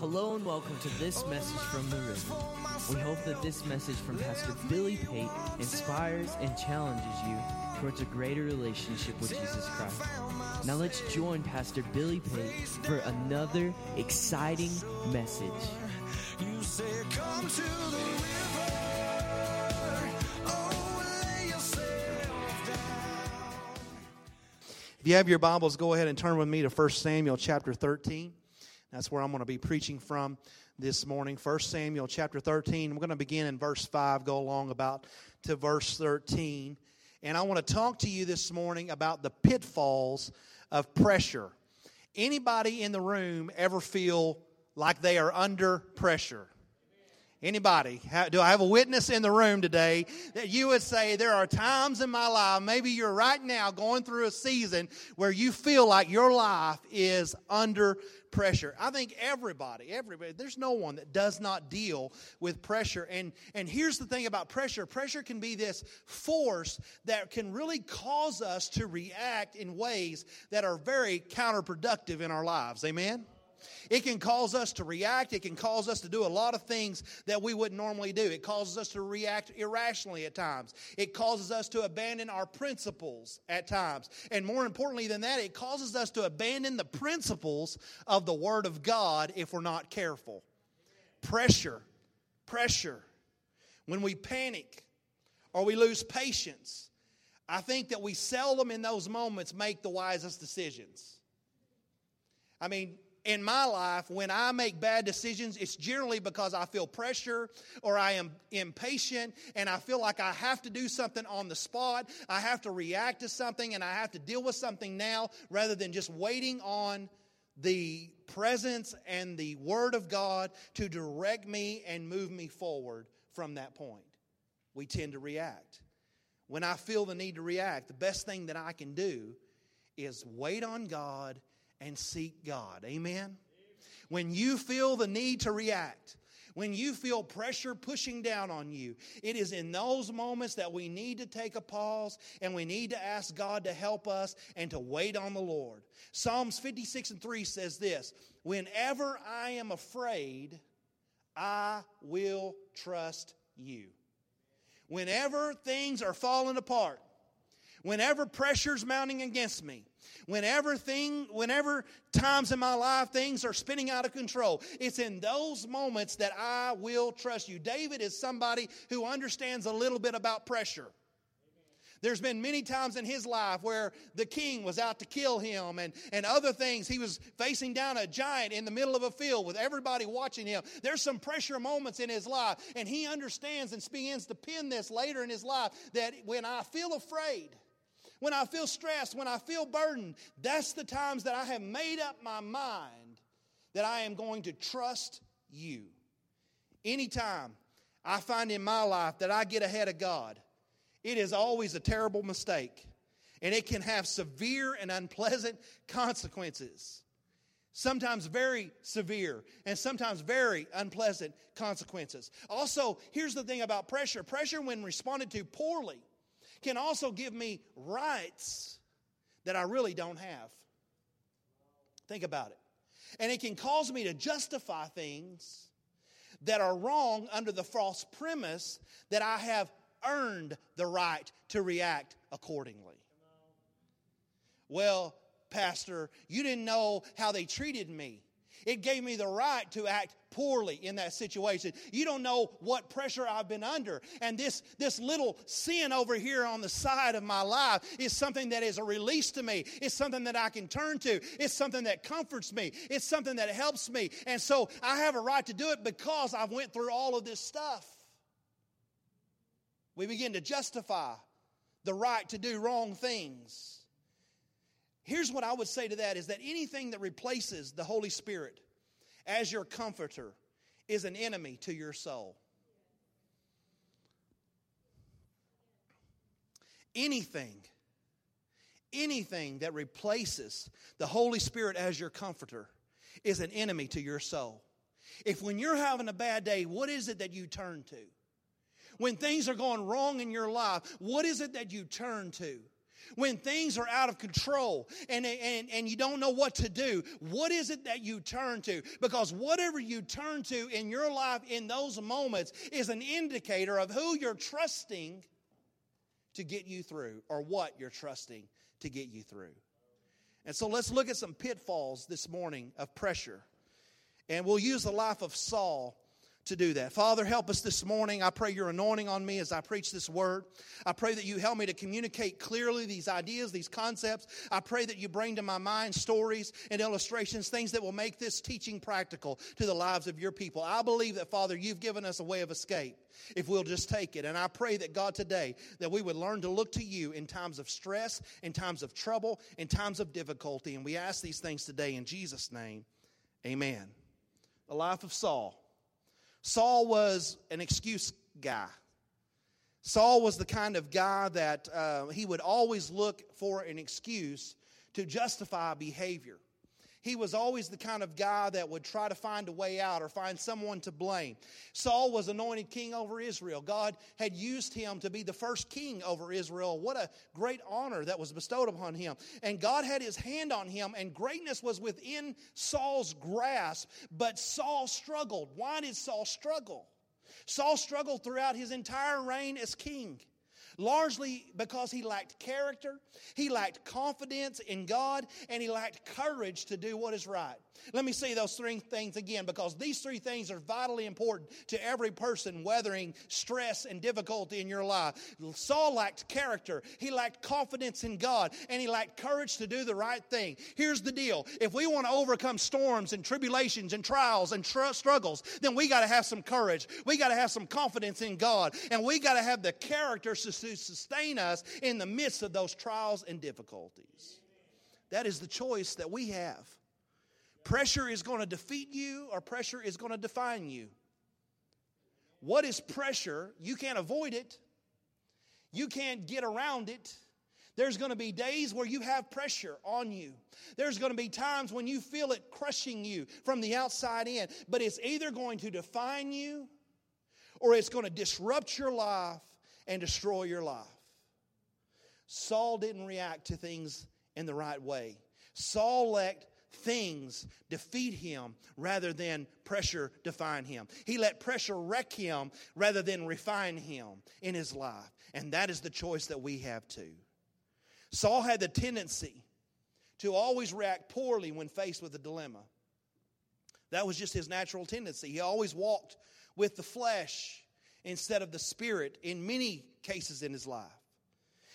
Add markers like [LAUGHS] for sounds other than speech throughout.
Hello and welcome to this message from the river. We hope that this message from Pastor Billy Pate inspires and challenges you towards a greater relationship with Jesus Christ. Now let's join Pastor Billy Pate for another exciting message. You said, Come to the river. Oh, lay yourself down. If you have your Bibles, go ahead and turn with me to 1 Samuel chapter 13. That's where I'm going to be preaching from this morning. 1 Samuel chapter 13. We're going to begin in verse 5, go along about to verse 13. And I want to talk to you this morning about the pitfalls of pressure. Anybody in the room ever feel like they are under pressure? Anybody? Do I have a witness in the room today that you would say there are times in my life, maybe you're right now going through a season where you feel like your life is under pressure. I think everybody, everybody, there's no one that does not deal with pressure. And, and here's the thing about pressure pressure can be this force that can really cause us to react in ways that are very counterproductive in our lives. Amen? It can cause us to react. It can cause us to do a lot of things that we wouldn't normally do. It causes us to react irrationally at times. It causes us to abandon our principles at times. And more importantly than that, it causes us to abandon the principles of the Word of God if we're not careful. Pressure, pressure. When we panic or we lose patience, I think that we seldom in those moments make the wisest decisions. I mean, in my life, when I make bad decisions, it's generally because I feel pressure or I am impatient and I feel like I have to do something on the spot. I have to react to something and I have to deal with something now rather than just waiting on the presence and the Word of God to direct me and move me forward from that point. We tend to react. When I feel the need to react, the best thing that I can do is wait on God and seek God. Amen? When you feel the need to react, when you feel pressure pushing down on you, it is in those moments that we need to take a pause and we need to ask God to help us and to wait on the Lord. Psalms 56 and 3 says this Whenever I am afraid, I will trust you. Whenever things are falling apart, whenever pressure's mounting against me, whenever thing, whenever times in my life things are spinning out of control, it's in those moments that I will trust you. David is somebody who understands a little bit about pressure. There's been many times in his life where the king was out to kill him and, and other things. He was facing down a giant in the middle of a field with everybody watching him. There's some pressure moments in his life, and he understands and begins to pin this later in his life that when I feel afraid, when I feel stressed, when I feel burdened, that's the times that I have made up my mind that I am going to trust you. Anytime I find in my life that I get ahead of God, it is always a terrible mistake. And it can have severe and unpleasant consequences. Sometimes very severe and sometimes very unpleasant consequences. Also, here's the thing about pressure pressure, when responded to poorly, can also give me rights that I really don't have. Think about it. And it can cause me to justify things that are wrong under the false premise that I have earned the right to react accordingly. Well, Pastor, you didn't know how they treated me. It gave me the right to act poorly in that situation. You don't know what pressure I've been under. And this, this little sin over here on the side of my life is something that is a release to me. It's something that I can turn to. It's something that comforts me. It's something that helps me. And so I have a right to do it because I've went through all of this stuff. We begin to justify the right to do wrong things. Here's what I would say to that is that anything that replaces the Holy Spirit as your comforter is an enemy to your soul. Anything, anything that replaces the Holy Spirit as your comforter is an enemy to your soul. If when you're having a bad day, what is it that you turn to? When things are going wrong in your life, what is it that you turn to? When things are out of control and, and, and you don't know what to do, what is it that you turn to? Because whatever you turn to in your life in those moments is an indicator of who you're trusting to get you through or what you're trusting to get you through. And so let's look at some pitfalls this morning of pressure. And we'll use the life of Saul to do that. Father, help us this morning. I pray your anointing on me as I preach this word. I pray that you help me to communicate clearly these ideas, these concepts. I pray that you bring to my mind stories and illustrations, things that will make this teaching practical to the lives of your people. I believe that, Father, you've given us a way of escape if we'll just take it. And I pray that, God, today, that we would learn to look to you in times of stress, in times of trouble, in times of difficulty. And we ask these things today in Jesus' name. Amen. The life of Saul. Saul was an excuse guy. Saul was the kind of guy that uh, he would always look for an excuse to justify behavior. He was always the kind of guy that would try to find a way out or find someone to blame. Saul was anointed king over Israel. God had used him to be the first king over Israel. What a great honor that was bestowed upon him. And God had his hand on him, and greatness was within Saul's grasp, but Saul struggled. Why did Saul struggle? Saul struggled throughout his entire reign as king largely because he lacked character, he lacked confidence in God, and he lacked courage to do what is right. Let me say those three things again because these three things are vitally important to every person weathering stress and difficulty in your life. Saul lacked character, he lacked confidence in God, and he lacked courage to do the right thing. Here's the deal if we want to overcome storms and tribulations and trials and tr- struggles, then we got to have some courage. We got to have some confidence in God, and we got to have the character to sustain us in the midst of those trials and difficulties. That is the choice that we have. Pressure is going to defeat you, or pressure is going to define you. What is pressure? You can't avoid it, you can't get around it. There's going to be days where you have pressure on you. There's going to be times when you feel it crushing you from the outside in. But it's either going to define you or it's going to disrupt your life and destroy your life. Saul didn't react to things in the right way. Saul let things defeat him rather than pressure define him. He let pressure wreck him rather than refine him in his life. And that is the choice that we have too. Saul had the tendency to always react poorly when faced with a dilemma. That was just his natural tendency. He always walked with the flesh instead of the spirit in many cases in his life.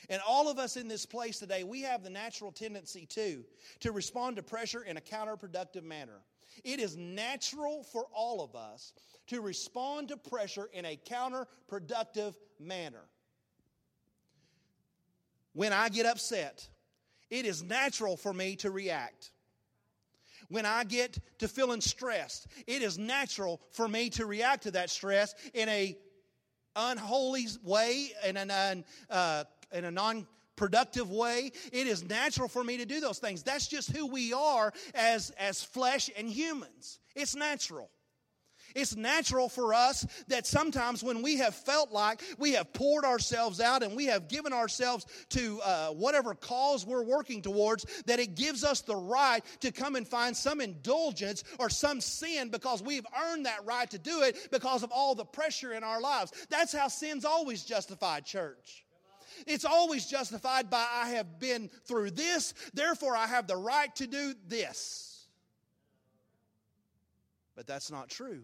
And all of us in this place today, we have the natural tendency too to respond to pressure in a counterproductive manner. It is natural for all of us to respond to pressure in a counterproductive manner. When I get upset, it is natural for me to react. When I get to feeling stressed, it is natural for me to react to that stress in a unholy way, in an uh, in a non productive way it is natural for me to do those things that's just who we are as as flesh and humans it's natural it's natural for us that sometimes when we have felt like we have poured ourselves out and we have given ourselves to uh, whatever cause we're working towards, that it gives us the right to come and find some indulgence or some sin because we've earned that right to do it because of all the pressure in our lives. That's how sin's always justified, church. It's always justified by I have been through this, therefore I have the right to do this. But that's not true.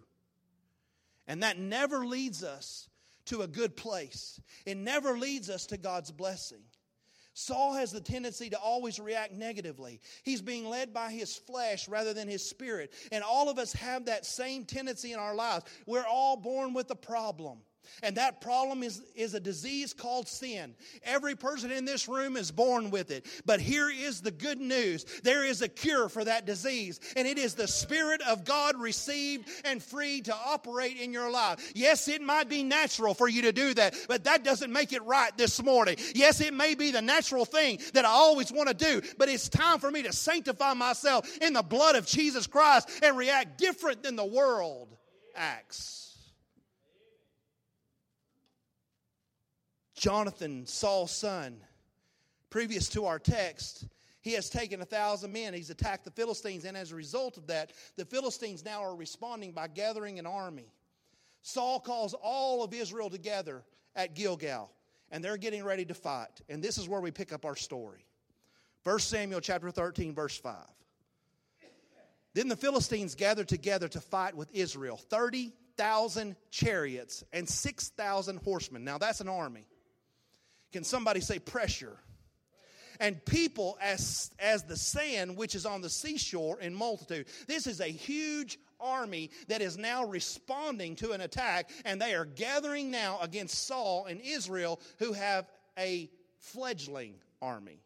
And that never leads us to a good place. It never leads us to God's blessing. Saul has the tendency to always react negatively. He's being led by his flesh rather than his spirit. And all of us have that same tendency in our lives. We're all born with a problem. And that problem is, is a disease called sin. Every person in this room is born with it. But here is the good news there is a cure for that disease, and it is the Spirit of God received and free to operate in your life. Yes, it might be natural for you to do that, but that doesn't make it right this morning. Yes, it may be the natural thing that I always want to do, but it's time for me to sanctify myself in the blood of Jesus Christ and react different than the world acts. Jonathan, Saul's son, previous to our text, he has taken a thousand men. He's attacked the Philistines, and as a result of that, the Philistines now are responding by gathering an army. Saul calls all of Israel together at Gilgal, and they're getting ready to fight. And this is where we pick up our story. 1 Samuel chapter 13, verse 5. Then the Philistines gathered together to fight with Israel 30,000 chariots and 6,000 horsemen. Now that's an army. Can somebody say pressure? and people as, as the sand which is on the seashore in multitude. This is a huge army that is now responding to an attack, and they are gathering now against Saul and Israel, who have a fledgling army.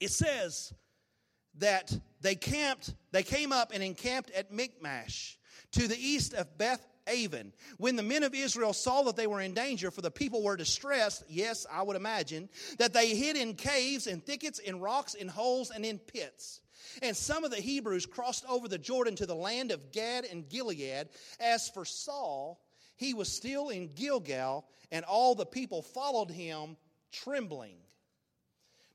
It says that they camped, they came up and encamped at Michmash to the east of Beth Aven. When the men of Israel saw that they were in danger, for the people were distressed, yes, I would imagine, that they hid in caves, in thickets, in rocks, in holes, and in pits. And some of the Hebrews crossed over the Jordan to the land of Gad and Gilead. As for Saul, he was still in Gilgal, and all the people followed him trembling.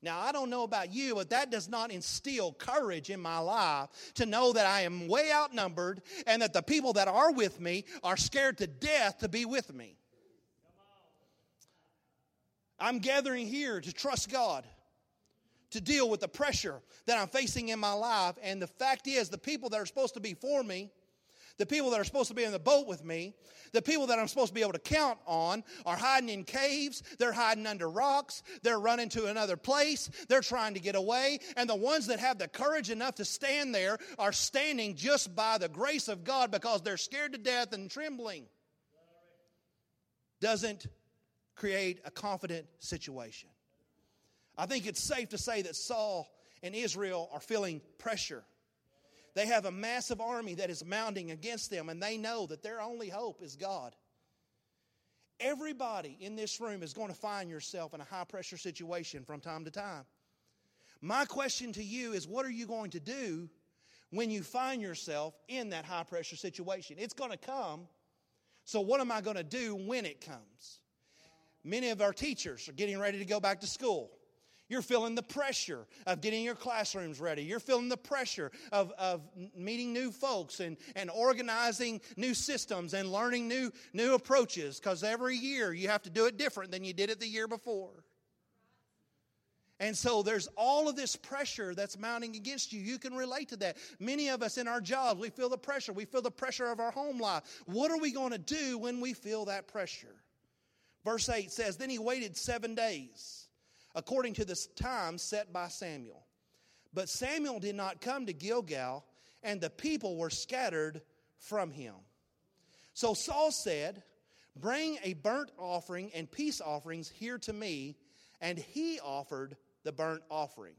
Now, I don't know about you, but that does not instill courage in my life to know that I am way outnumbered and that the people that are with me are scared to death to be with me. I'm gathering here to trust God, to deal with the pressure that I'm facing in my life. And the fact is, the people that are supposed to be for me the people that are supposed to be in the boat with me, the people that I'm supposed to be able to count on, are hiding in caves. They're hiding under rocks. They're running to another place. They're trying to get away. And the ones that have the courage enough to stand there are standing just by the grace of God because they're scared to death and trembling. Doesn't create a confident situation. I think it's safe to say that Saul and Israel are feeling pressure. They have a massive army that is mounting against them, and they know that their only hope is God. Everybody in this room is going to find yourself in a high pressure situation from time to time. My question to you is what are you going to do when you find yourself in that high pressure situation? It's going to come. So, what am I going to do when it comes? Many of our teachers are getting ready to go back to school. You're feeling the pressure of getting your classrooms ready. You're feeling the pressure of, of meeting new folks and, and organizing new systems and learning new, new approaches because every year you have to do it different than you did it the year before. And so there's all of this pressure that's mounting against you. You can relate to that. Many of us in our jobs, we feel the pressure. We feel the pressure of our home life. What are we going to do when we feel that pressure? Verse 8 says, Then he waited seven days according to the time set by Samuel. But Samuel did not come to Gilgal, and the people were scattered from him. So Saul said, Bring a burnt offering and peace offerings here to me. And he offered the burnt offering.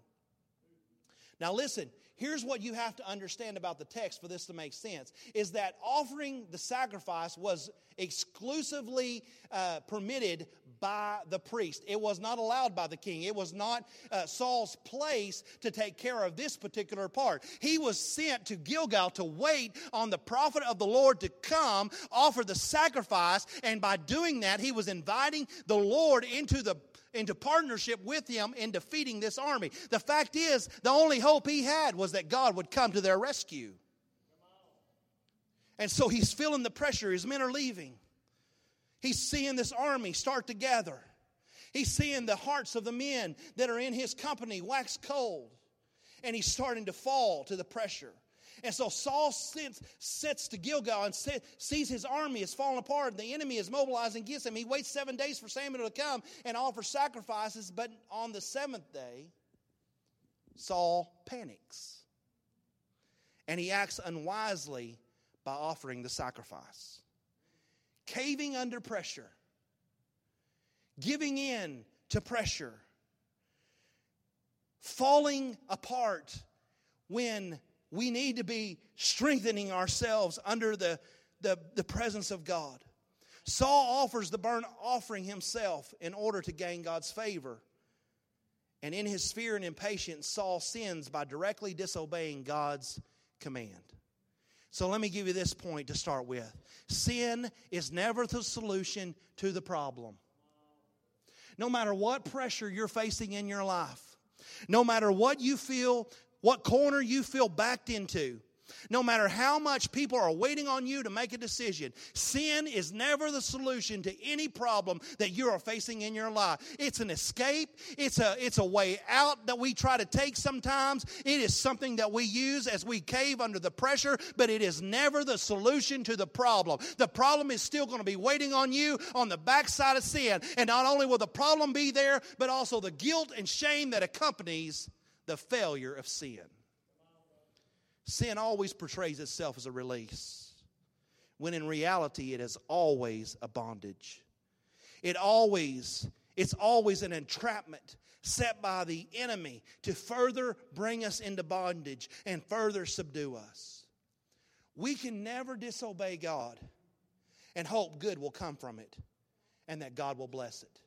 Now, listen, here's what you have to understand about the text for this to make sense is that offering the sacrifice was exclusively uh, permitted by the priest. It was not allowed by the king. It was not uh, Saul's place to take care of this particular part. He was sent to Gilgal to wait on the prophet of the Lord to come, offer the sacrifice, and by doing that, he was inviting the Lord into the into partnership with him in defeating this army. The fact is, the only hope he had was that God would come to their rescue. And so he's feeling the pressure. His men are leaving. He's seeing this army start to gather. He's seeing the hearts of the men that are in his company wax cold. And he's starting to fall to the pressure. And so Saul sits, sits to Gilgal and sees his army is falling apart. and The enemy is mobilizing against him. He waits seven days for Samuel to come and offer sacrifices. But on the seventh day, Saul panics. And he acts unwisely by offering the sacrifice caving under pressure, giving in to pressure, falling apart when we need to be strengthening ourselves under the, the, the presence of God. Saul offers the burnt offering himself in order to gain God's favor. And in his fear and impatience, Saul sins by directly disobeying God's command. So let me give you this point to start with sin is never the solution to the problem. No matter what pressure you're facing in your life, no matter what you feel, what corner you feel backed into, no matter how much people are waiting on you to make a decision, sin is never the solution to any problem that you are facing in your life. It's an escape, it's a, it's a way out that we try to take sometimes. It is something that we use as we cave under the pressure, but it is never the solution to the problem. The problem is still going to be waiting on you on the backside of sin. And not only will the problem be there, but also the guilt and shame that accompanies the failure of sin. Sin always portrays itself as a release, when in reality it is always a bondage. It always, it's always an entrapment set by the enemy to further bring us into bondage and further subdue us. We can never disobey God and hope good will come from it and that God will bless it.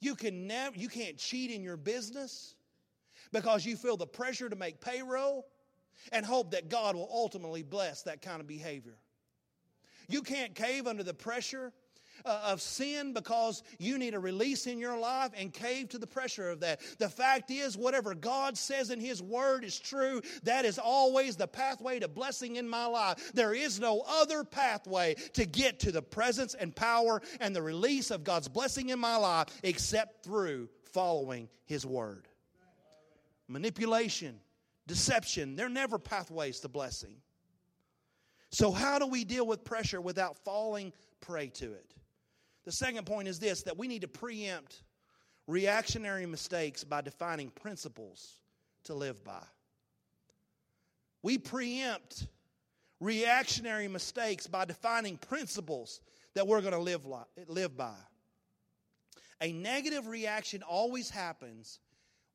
You can never you can't cheat in your business because you feel the pressure to make payroll and hope that God will ultimately bless that kind of behavior. You can't cave under the pressure uh, of sin because you need a release in your life and cave to the pressure of that. The fact is, whatever God says in His Word is true. That is always the pathway to blessing in my life. There is no other pathway to get to the presence and power and the release of God's blessing in my life except through following His Word. Manipulation deception, they're never pathways to blessing. So, how do we deal with pressure without falling prey to it? The second point is this that we need to preempt reactionary mistakes by defining principles to live by. We preempt reactionary mistakes by defining principles that we're going to live, live by. A negative reaction always happens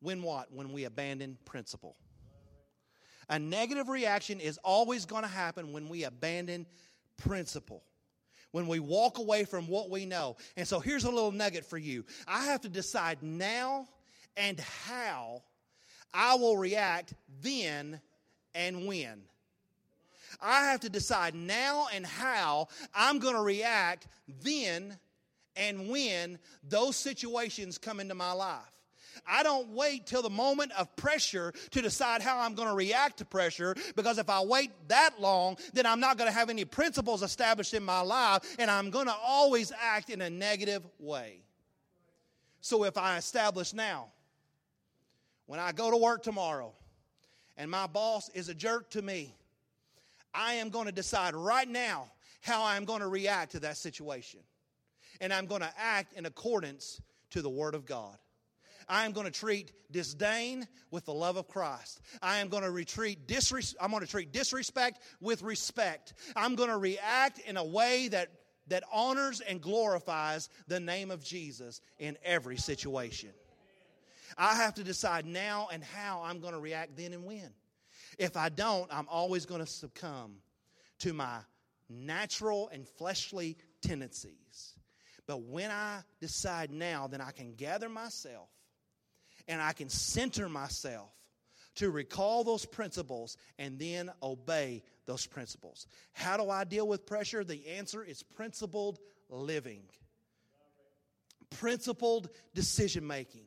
when what? When we abandon principle. A negative reaction is always going to happen when we abandon principle, when we walk away from what we know. And so here's a little nugget for you I have to decide now and how I will react then and when. I have to decide now and how I'm going to react then and when those situations come into my life. I don't wait till the moment of pressure to decide how I'm going to react to pressure because if I wait that long, then I'm not going to have any principles established in my life and I'm going to always act in a negative way. So if I establish now, when I go to work tomorrow and my boss is a jerk to me, I am going to decide right now how I'm going to react to that situation. And I'm going to act in accordance to the Word of God. I am going to treat disdain with the love of Christ. I am going to retreat disres- I'm going to treat disrespect with respect. I'm going to react in a way that that honors and glorifies the name of Jesus in every situation. I have to decide now and how I'm going to react then and when. If I don't, I'm always going to succumb to my natural and fleshly tendencies. But when I decide now, then I can gather myself and I can center myself to recall those principles and then obey those principles. How do I deal with pressure? The answer is principled living, principled decision making.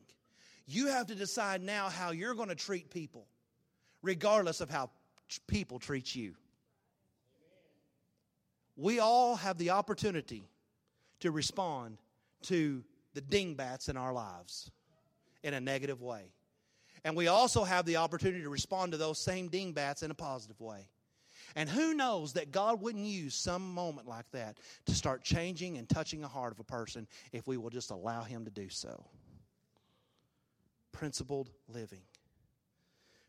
You have to decide now how you're going to treat people, regardless of how people treat you. We all have the opportunity to respond to the dingbats in our lives in a negative way. And we also have the opportunity to respond to those same dingbats in a positive way. And who knows that God wouldn't use some moment like that to start changing and touching the heart of a person if we will just allow Him to do so. Principled living,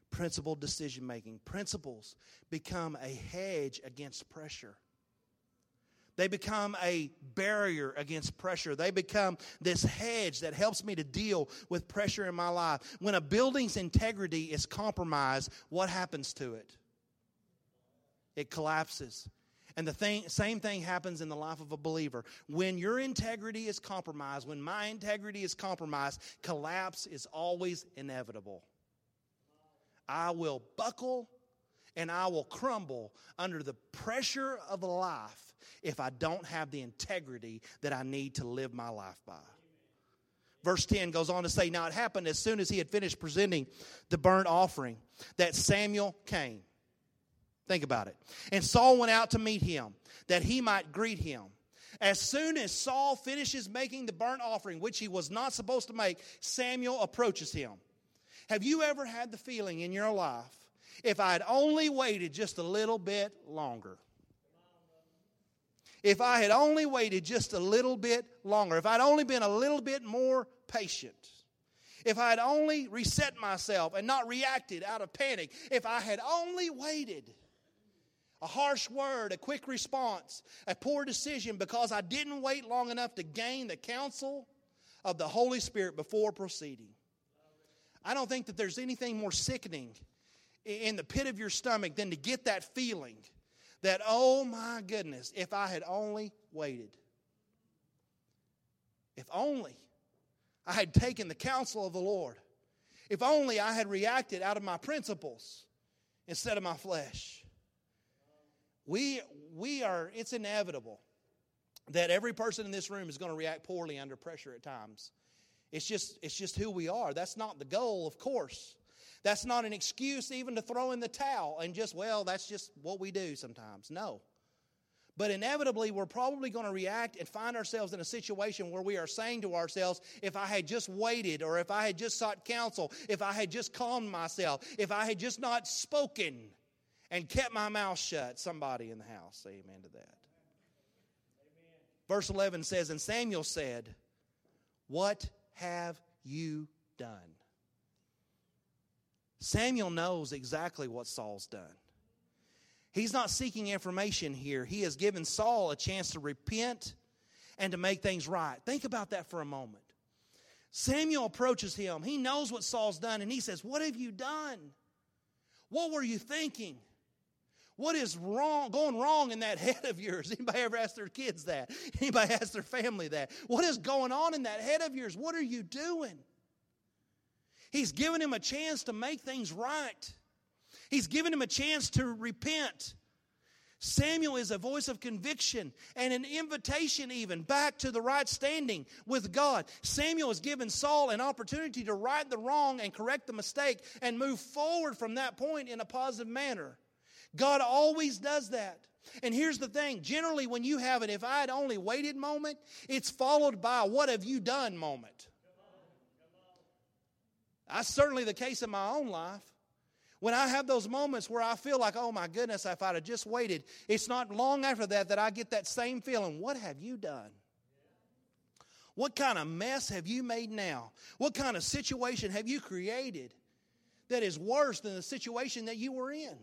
principled decision making. Principles become a hedge against pressure. They become a barrier against pressure. They become this hedge that helps me to deal with pressure in my life. When a building's integrity is compromised, what happens to it? It collapses. And the thing, same thing happens in the life of a believer. When your integrity is compromised, when my integrity is compromised, collapse is always inevitable. I will buckle and I will crumble under the pressure of life if I don't have the integrity that I need to live my life by. Verse 10 goes on to say, Now it happened as soon as he had finished presenting the burnt offering that Samuel came. Think about it. And Saul went out to meet him that he might greet him. As soon as Saul finishes making the burnt offering, which he was not supposed to make, Samuel approaches him. Have you ever had the feeling in your life, if I had only waited just a little bit longer? If I had only waited just a little bit longer, if I'd only been a little bit more patient, if I had only reset myself and not reacted out of panic, if I had only waited a harsh word, a quick response, a poor decision because I didn't wait long enough to gain the counsel of the Holy Spirit before proceeding. I don't think that there's anything more sickening in the pit of your stomach than to get that feeling that, oh my goodness, if I had only waited. If only I had taken the counsel of the Lord. If only I had reacted out of my principles instead of my flesh. We, we are, it's inevitable that every person in this room is going to react poorly under pressure at times. It's just, it's just who we are. That's not the goal, of course. That's not an excuse even to throw in the towel and just, well, that's just what we do sometimes. No. But inevitably, we're probably going to react and find ourselves in a situation where we are saying to ourselves, if I had just waited, or if I had just sought counsel, if I had just calmed myself, if I had just not spoken, and kept my mouth shut. Somebody in the house say amen to that. Amen. Verse 11 says, And Samuel said, What have you done? Samuel knows exactly what Saul's done. He's not seeking information here. He has given Saul a chance to repent and to make things right. Think about that for a moment. Samuel approaches him. He knows what Saul's done, and he says, What have you done? What were you thinking? What is wrong, going wrong in that [LAUGHS] head of yours? Anybody ever ask their kids that? Anybody ask their family that? What is going on in that head of yours? What are you doing? He's given him a chance to make things right. He's given him a chance to repent. Samuel is a voice of conviction and an invitation, even back to the right standing with God. Samuel has given Saul an opportunity to right the wrong and correct the mistake and move forward from that point in a positive manner. God always does that. And here's the thing generally, when you have an if I had only waited moment, it's followed by a what have you done moment. That's certainly the case in my own life. When I have those moments where I feel like, oh my goodness, if I'd have just waited, it's not long after that that I get that same feeling. What have you done? What kind of mess have you made now? What kind of situation have you created that is worse than the situation that you were in?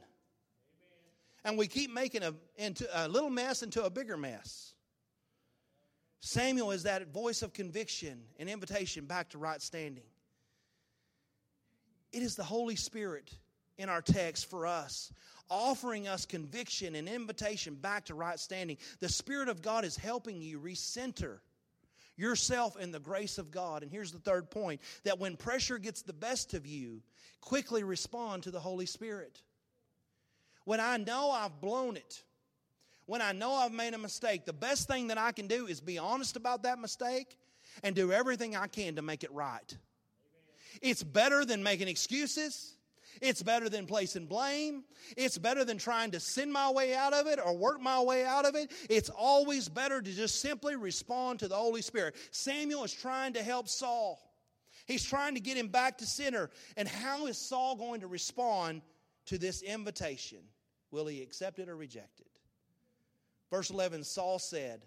and we keep making a, into a little mess into a bigger mess. Samuel is that voice of conviction and invitation back to right standing. It is the Holy Spirit in our text for us, offering us conviction and invitation back to right standing. The Spirit of God is helping you recenter yourself in the grace of God. And here's the third point that when pressure gets the best of you, quickly respond to the Holy Spirit. When I know I've blown it, when I know I've made a mistake, the best thing that I can do is be honest about that mistake and do everything I can to make it right. It's better than making excuses. It's better than placing blame. It's better than trying to send my way out of it or work my way out of it. It's always better to just simply respond to the Holy Spirit. Samuel is trying to help Saul. He's trying to get him back to center. And how is Saul going to respond to this invitation? Will he accept it or reject it? Verse 11 Saul said,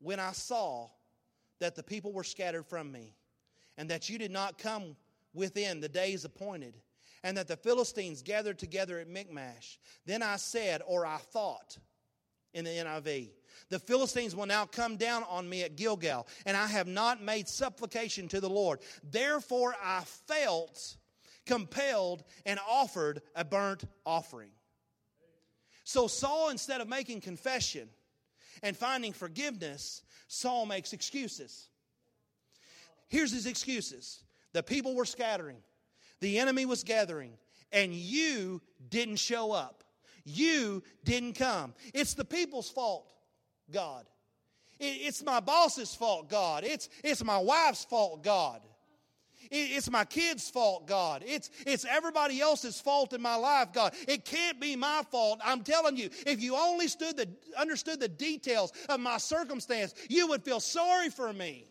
When I saw that the people were scattered from me, and that you did not come within the days appointed, and that the Philistines gathered together at Michmash, then I said, or I thought, in the NIV. The Philistines will now come down on me at Gilgal, and I have not made supplication to the Lord. Therefore, I felt compelled and offered a burnt offering. So Saul, instead of making confession and finding forgiveness, Saul makes excuses. Here's his excuses the people were scattering, the enemy was gathering, and you didn't show up. You didn't come. It's the people's fault, God. It's my boss's fault, God. It's, it's my wife's fault, God. It's my kids' fault, God. It's, it's everybody else's fault in my life, God. It can't be my fault. I'm telling you, if you only stood the, understood the details of my circumstance, you would feel sorry for me.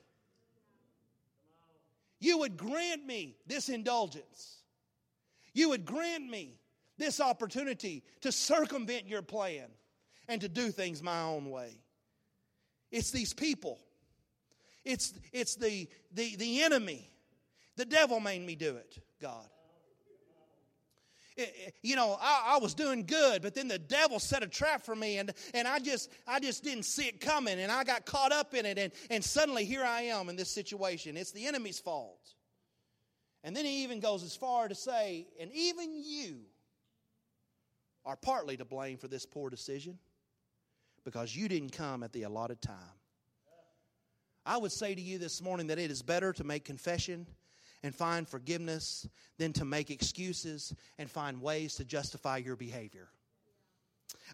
You would grant me this indulgence. You would grant me this opportunity to circumvent your plan and to do things my own way. It's these people. It's, it's the, the, the enemy the devil made me do it, God. You know, I, I, was doing good, but then the devil set a trap for me, and, and I just I just didn't see it coming, and I got caught up in it, and, and suddenly here I am in this situation. It's the enemy's fault. And then he even goes as far to say, and even you are partly to blame for this poor decision because you didn't come at the allotted time. I would say to you this morning that it is better to make confession and find forgiveness than to make excuses and find ways to justify your behavior.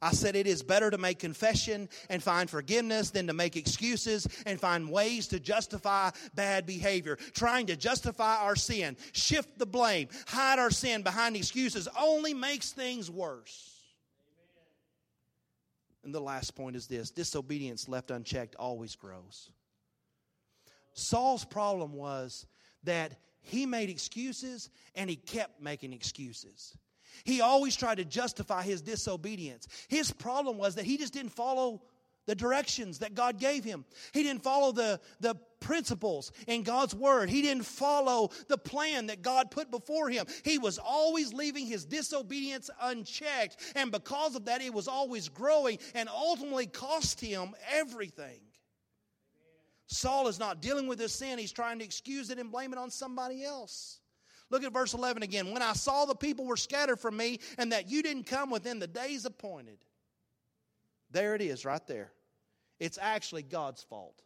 I said it is better to make confession and find forgiveness than to make excuses and find ways to justify bad behavior. Trying to justify our sin, shift the blame, hide our sin behind excuses only makes things worse. And the last point is this disobedience left unchecked always grows. Saul's problem was that he made excuses and he kept making excuses. He always tried to justify his disobedience. His problem was that he just didn't follow the directions that God gave him. He didn't follow the, the principles in God's word. He didn't follow the plan that God put before him. He was always leaving his disobedience unchecked. And because of that, it was always growing and ultimately cost him everything. Saul is not dealing with his sin, he's trying to excuse it and blame it on somebody else. Look at verse 11 again. When I saw the people were scattered from me and that you didn't come within the days appointed. There it is, right there. It's actually God's fault.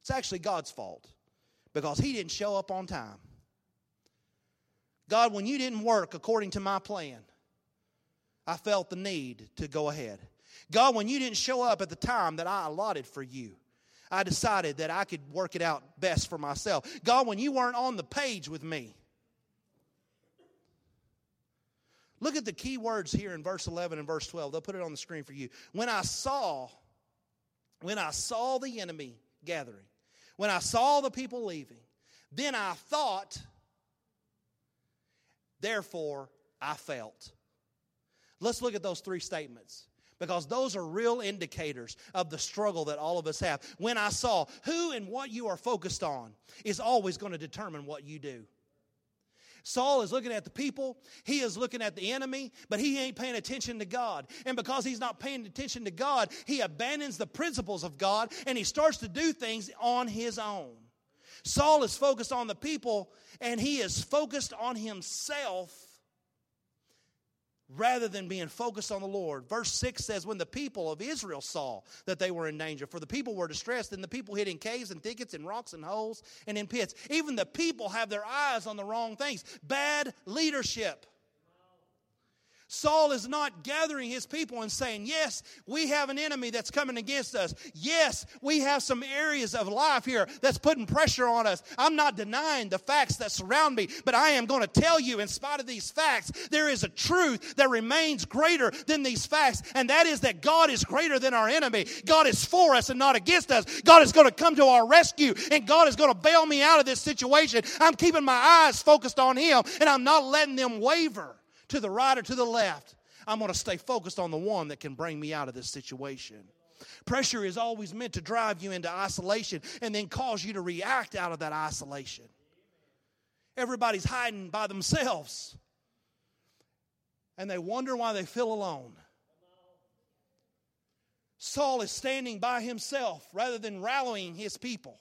It's actually God's fault because He didn't show up on time. God, when you didn't work according to my plan, I felt the need to go ahead. God, when you didn't show up at the time that I allotted for you, I decided that I could work it out best for myself. God, when you weren't on the page with me, Look at the key words here in verse 11 and verse 12. They'll put it on the screen for you. When I saw, when I saw the enemy gathering, when I saw the people leaving, then I thought, therefore I felt. Let's look at those three statements because those are real indicators of the struggle that all of us have. When I saw who and what you are focused on is always going to determine what you do. Saul is looking at the people, he is looking at the enemy, but he ain't paying attention to God. And because he's not paying attention to God, he abandons the principles of God and he starts to do things on his own. Saul is focused on the people and he is focused on himself rather than being focused on the Lord. Verse 6 says, When the people of Israel saw that they were in danger, for the people were distressed, and the people hid in caves and thickets and rocks and holes and in pits. Even the people have their eyes on the wrong things. Bad leadership. Saul is not gathering his people and saying, Yes, we have an enemy that's coming against us. Yes, we have some areas of life here that's putting pressure on us. I'm not denying the facts that surround me, but I am going to tell you, in spite of these facts, there is a truth that remains greater than these facts, and that is that God is greater than our enemy. God is for us and not against us. God is going to come to our rescue, and God is going to bail me out of this situation. I'm keeping my eyes focused on Him, and I'm not letting them waver to the right or to the left. I'm going to stay focused on the one that can bring me out of this situation. Pressure is always meant to drive you into isolation and then cause you to react out of that isolation. Everybody's hiding by themselves and they wonder why they feel alone. Saul is standing by himself rather than rallying his people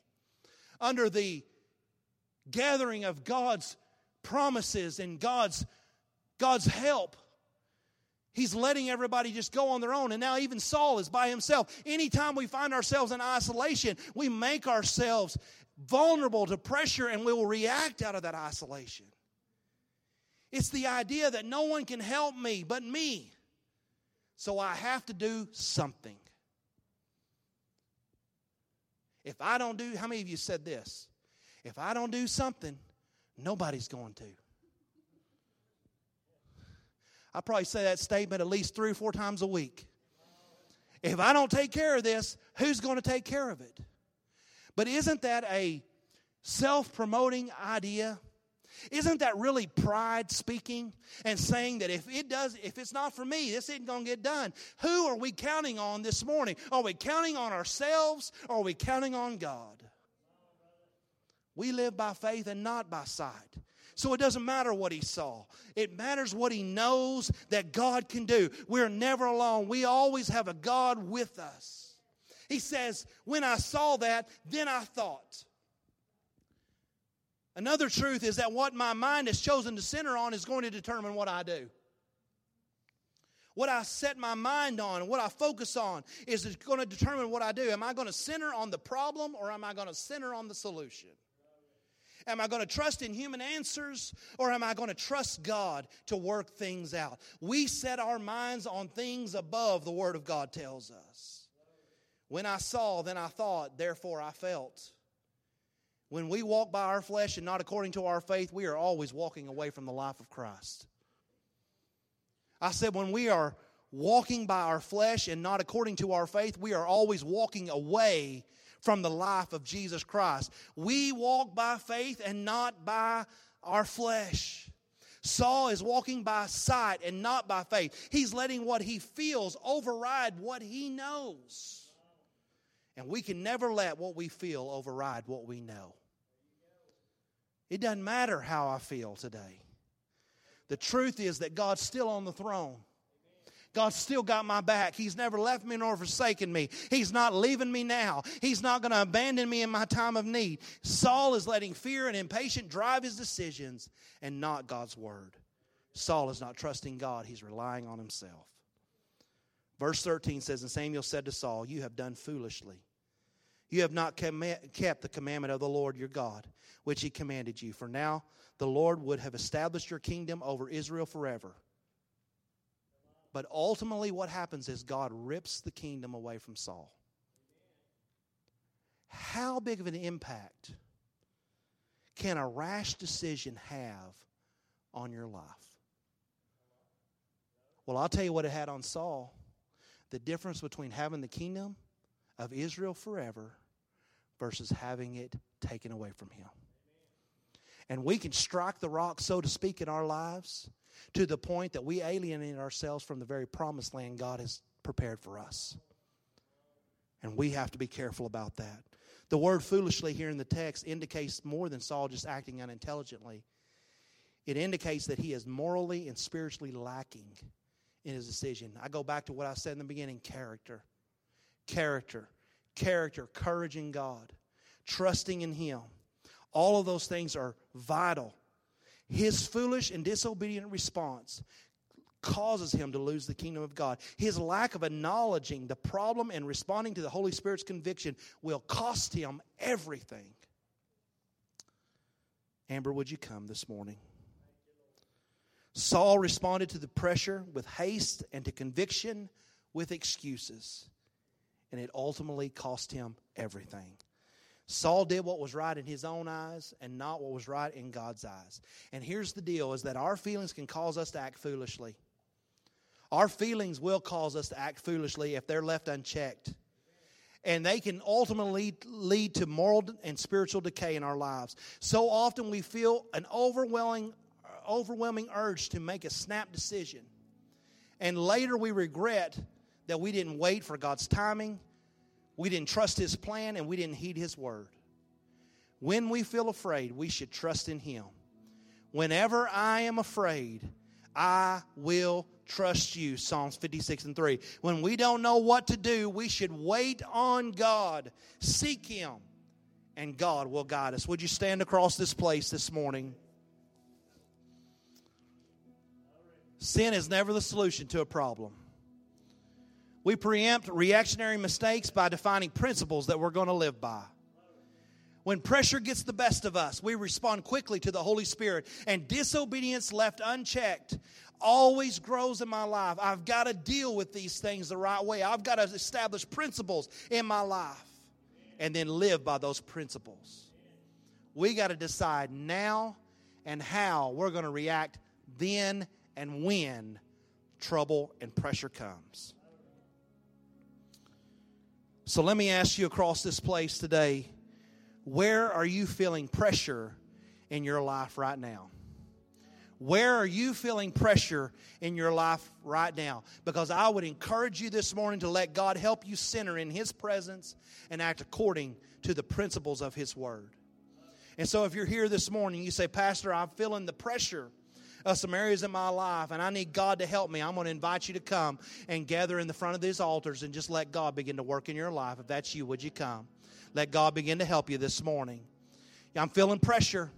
under the gathering of God's promises and God's God's help. He's letting everybody just go on their own. And now even Saul is by himself. Anytime we find ourselves in isolation, we make ourselves vulnerable to pressure and we will react out of that isolation. It's the idea that no one can help me but me. So I have to do something. If I don't do, how many of you said this? If I don't do something, nobody's going to. I probably say that statement at least three or four times a week. If I don't take care of this, who's going to take care of it? But isn't that a self promoting idea? Isn't that really pride speaking and saying that if it does, if it's not for me, this isn't going to get done? Who are we counting on this morning? Are we counting on ourselves or are we counting on God? We live by faith and not by sight. So it doesn't matter what he saw. It matters what he knows that God can do. We're never alone. We always have a God with us. He says, When I saw that, then I thought. Another truth is that what my mind has chosen to center on is going to determine what I do. What I set my mind on, what I focus on, is going to determine what I do. Am I going to center on the problem or am I going to center on the solution? Am I going to trust in human answers or am I going to trust God to work things out? We set our minds on things above, the Word of God tells us. When I saw, then I thought, therefore I felt. When we walk by our flesh and not according to our faith, we are always walking away from the life of Christ. I said, when we are walking by our flesh and not according to our faith, we are always walking away from the life of Jesus Christ. We walk by faith and not by our flesh. Saul is walking by sight and not by faith. He's letting what he feels override what he knows. And we can never let what we feel override what we know. It doesn't matter how I feel today. The truth is that God's still on the throne. God's still got my back. He's never left me nor forsaken me. He's not leaving me now. He's not going to abandon me in my time of need. Saul is letting fear and impatience drive his decisions and not God's word. Saul is not trusting God, he's relying on himself. Verse 13 says, And Samuel said to Saul, You have done foolishly. You have not kept the commandment of the Lord your God, which he commanded you. For now the Lord would have established your kingdom over Israel forever. But ultimately, what happens is God rips the kingdom away from Saul. How big of an impact can a rash decision have on your life? Well, I'll tell you what it had on Saul the difference between having the kingdom of Israel forever versus having it taken away from him. And we can strike the rock, so to speak, in our lives to the point that we alienate ourselves from the very promised land God has prepared for us. And we have to be careful about that. The word foolishly here in the text indicates more than Saul just acting unintelligently. It indicates that he is morally and spiritually lacking in his decision. I go back to what I said in the beginning character. Character. Character, courage in God, trusting in Him. All of those things are vital his foolish and disobedient response causes him to lose the kingdom of God. His lack of acknowledging the problem and responding to the Holy Spirit's conviction will cost him everything. Amber, would you come this morning? Saul responded to the pressure with haste and to conviction with excuses, and it ultimately cost him everything. Saul did what was right in his own eyes and not what was right in God's eyes. And here's the deal is that our feelings can cause us to act foolishly. Our feelings will cause us to act foolishly if they're left unchecked. And they can ultimately lead to moral and spiritual decay in our lives. So often we feel an overwhelming overwhelming urge to make a snap decision. And later we regret that we didn't wait for God's timing we didn't trust His plan and we didn't heed His word. When we feel afraid, we should trust in Him. Whenever I am afraid, I will trust you. Psalms 56 and 3. When we don't know what to do, we should wait on God, seek Him, and God will guide us. Would you stand across this place this morning? Sin is never the solution to a problem. We preempt reactionary mistakes by defining principles that we're going to live by. When pressure gets the best of us, we respond quickly to the Holy Spirit, and disobedience left unchecked always grows in my life. I've got to deal with these things the right way. I've got to establish principles in my life. and then live by those principles. We got to decide now and how we're going to react then and when trouble and pressure comes. So let me ask you across this place today where are you feeling pressure in your life right now? Where are you feeling pressure in your life right now? Because I would encourage you this morning to let God help you center in His presence and act according to the principles of His Word. And so, if you're here this morning, you say, Pastor, I'm feeling the pressure of some areas in my life, and I need God to help me. I'm going to invite you to come and gather in the front of these altars and just let God begin to work in your life. If that's you, would you come? Let God begin to help you this morning. I'm feeling pressure.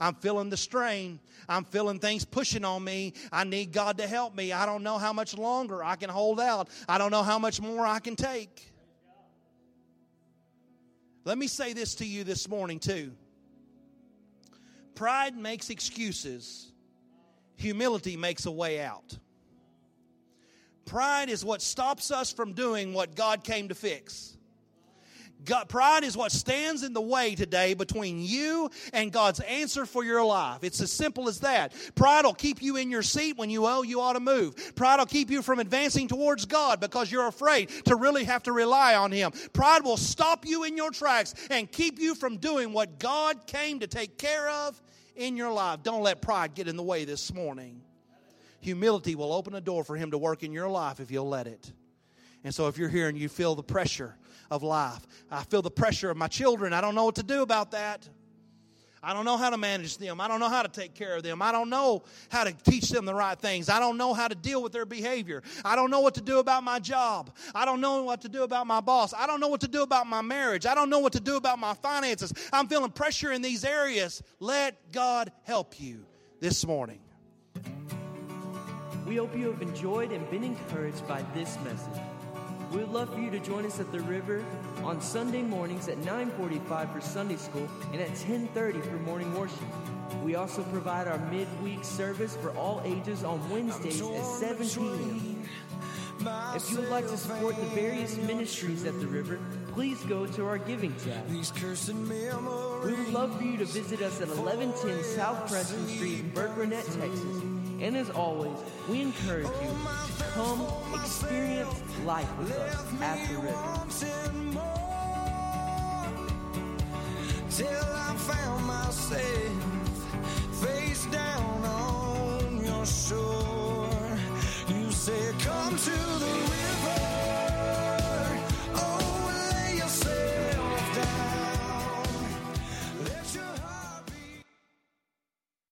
I'm feeling the strain. I'm feeling things pushing on me. I need God to help me. I don't know how much longer I can hold out. I don't know how much more I can take. Let me say this to you this morning, too. Pride makes excuses, humility makes a way out. Pride is what stops us from doing what God came to fix. God, pride is what stands in the way today between you and God's answer for your life. It's as simple as that. Pride will keep you in your seat when you know you ought to move. Pride will keep you from advancing towards God because you're afraid to really have to rely on Him. Pride will stop you in your tracks and keep you from doing what God came to take care of in your life. Don't let pride get in the way this morning. Humility will open a door for Him to work in your life if you'll let it. And so if you're here and you feel the pressure, of life. I feel the pressure of my children. I don't know what to do about that. I don't know how to manage them. I don't know how to take care of them. I don't know how to teach them the right things. I don't know how to deal with their behavior. I don't know what to do about my job. I don't know what to do about my boss. I don't know what to do about my marriage. I don't know what to do about my finances. I'm feeling pressure in these areas. Let God help you this morning. We hope you have enjoyed and been encouraged by this message. We would love for you to join us at the river on Sunday mornings at 9:45 for Sunday school and at 10:30 for morning worship. We also provide our midweek service for all ages on Wednesdays at 7 p.m. If you would like to support the various ministries at the river, please go to our giving tab. We would love for you to visit us at 1110 South Preston Street in Burkburnett, Texas. And as always, we encourage you to come experience life with us at the river. Till I found myself face down on your shore. You Come to the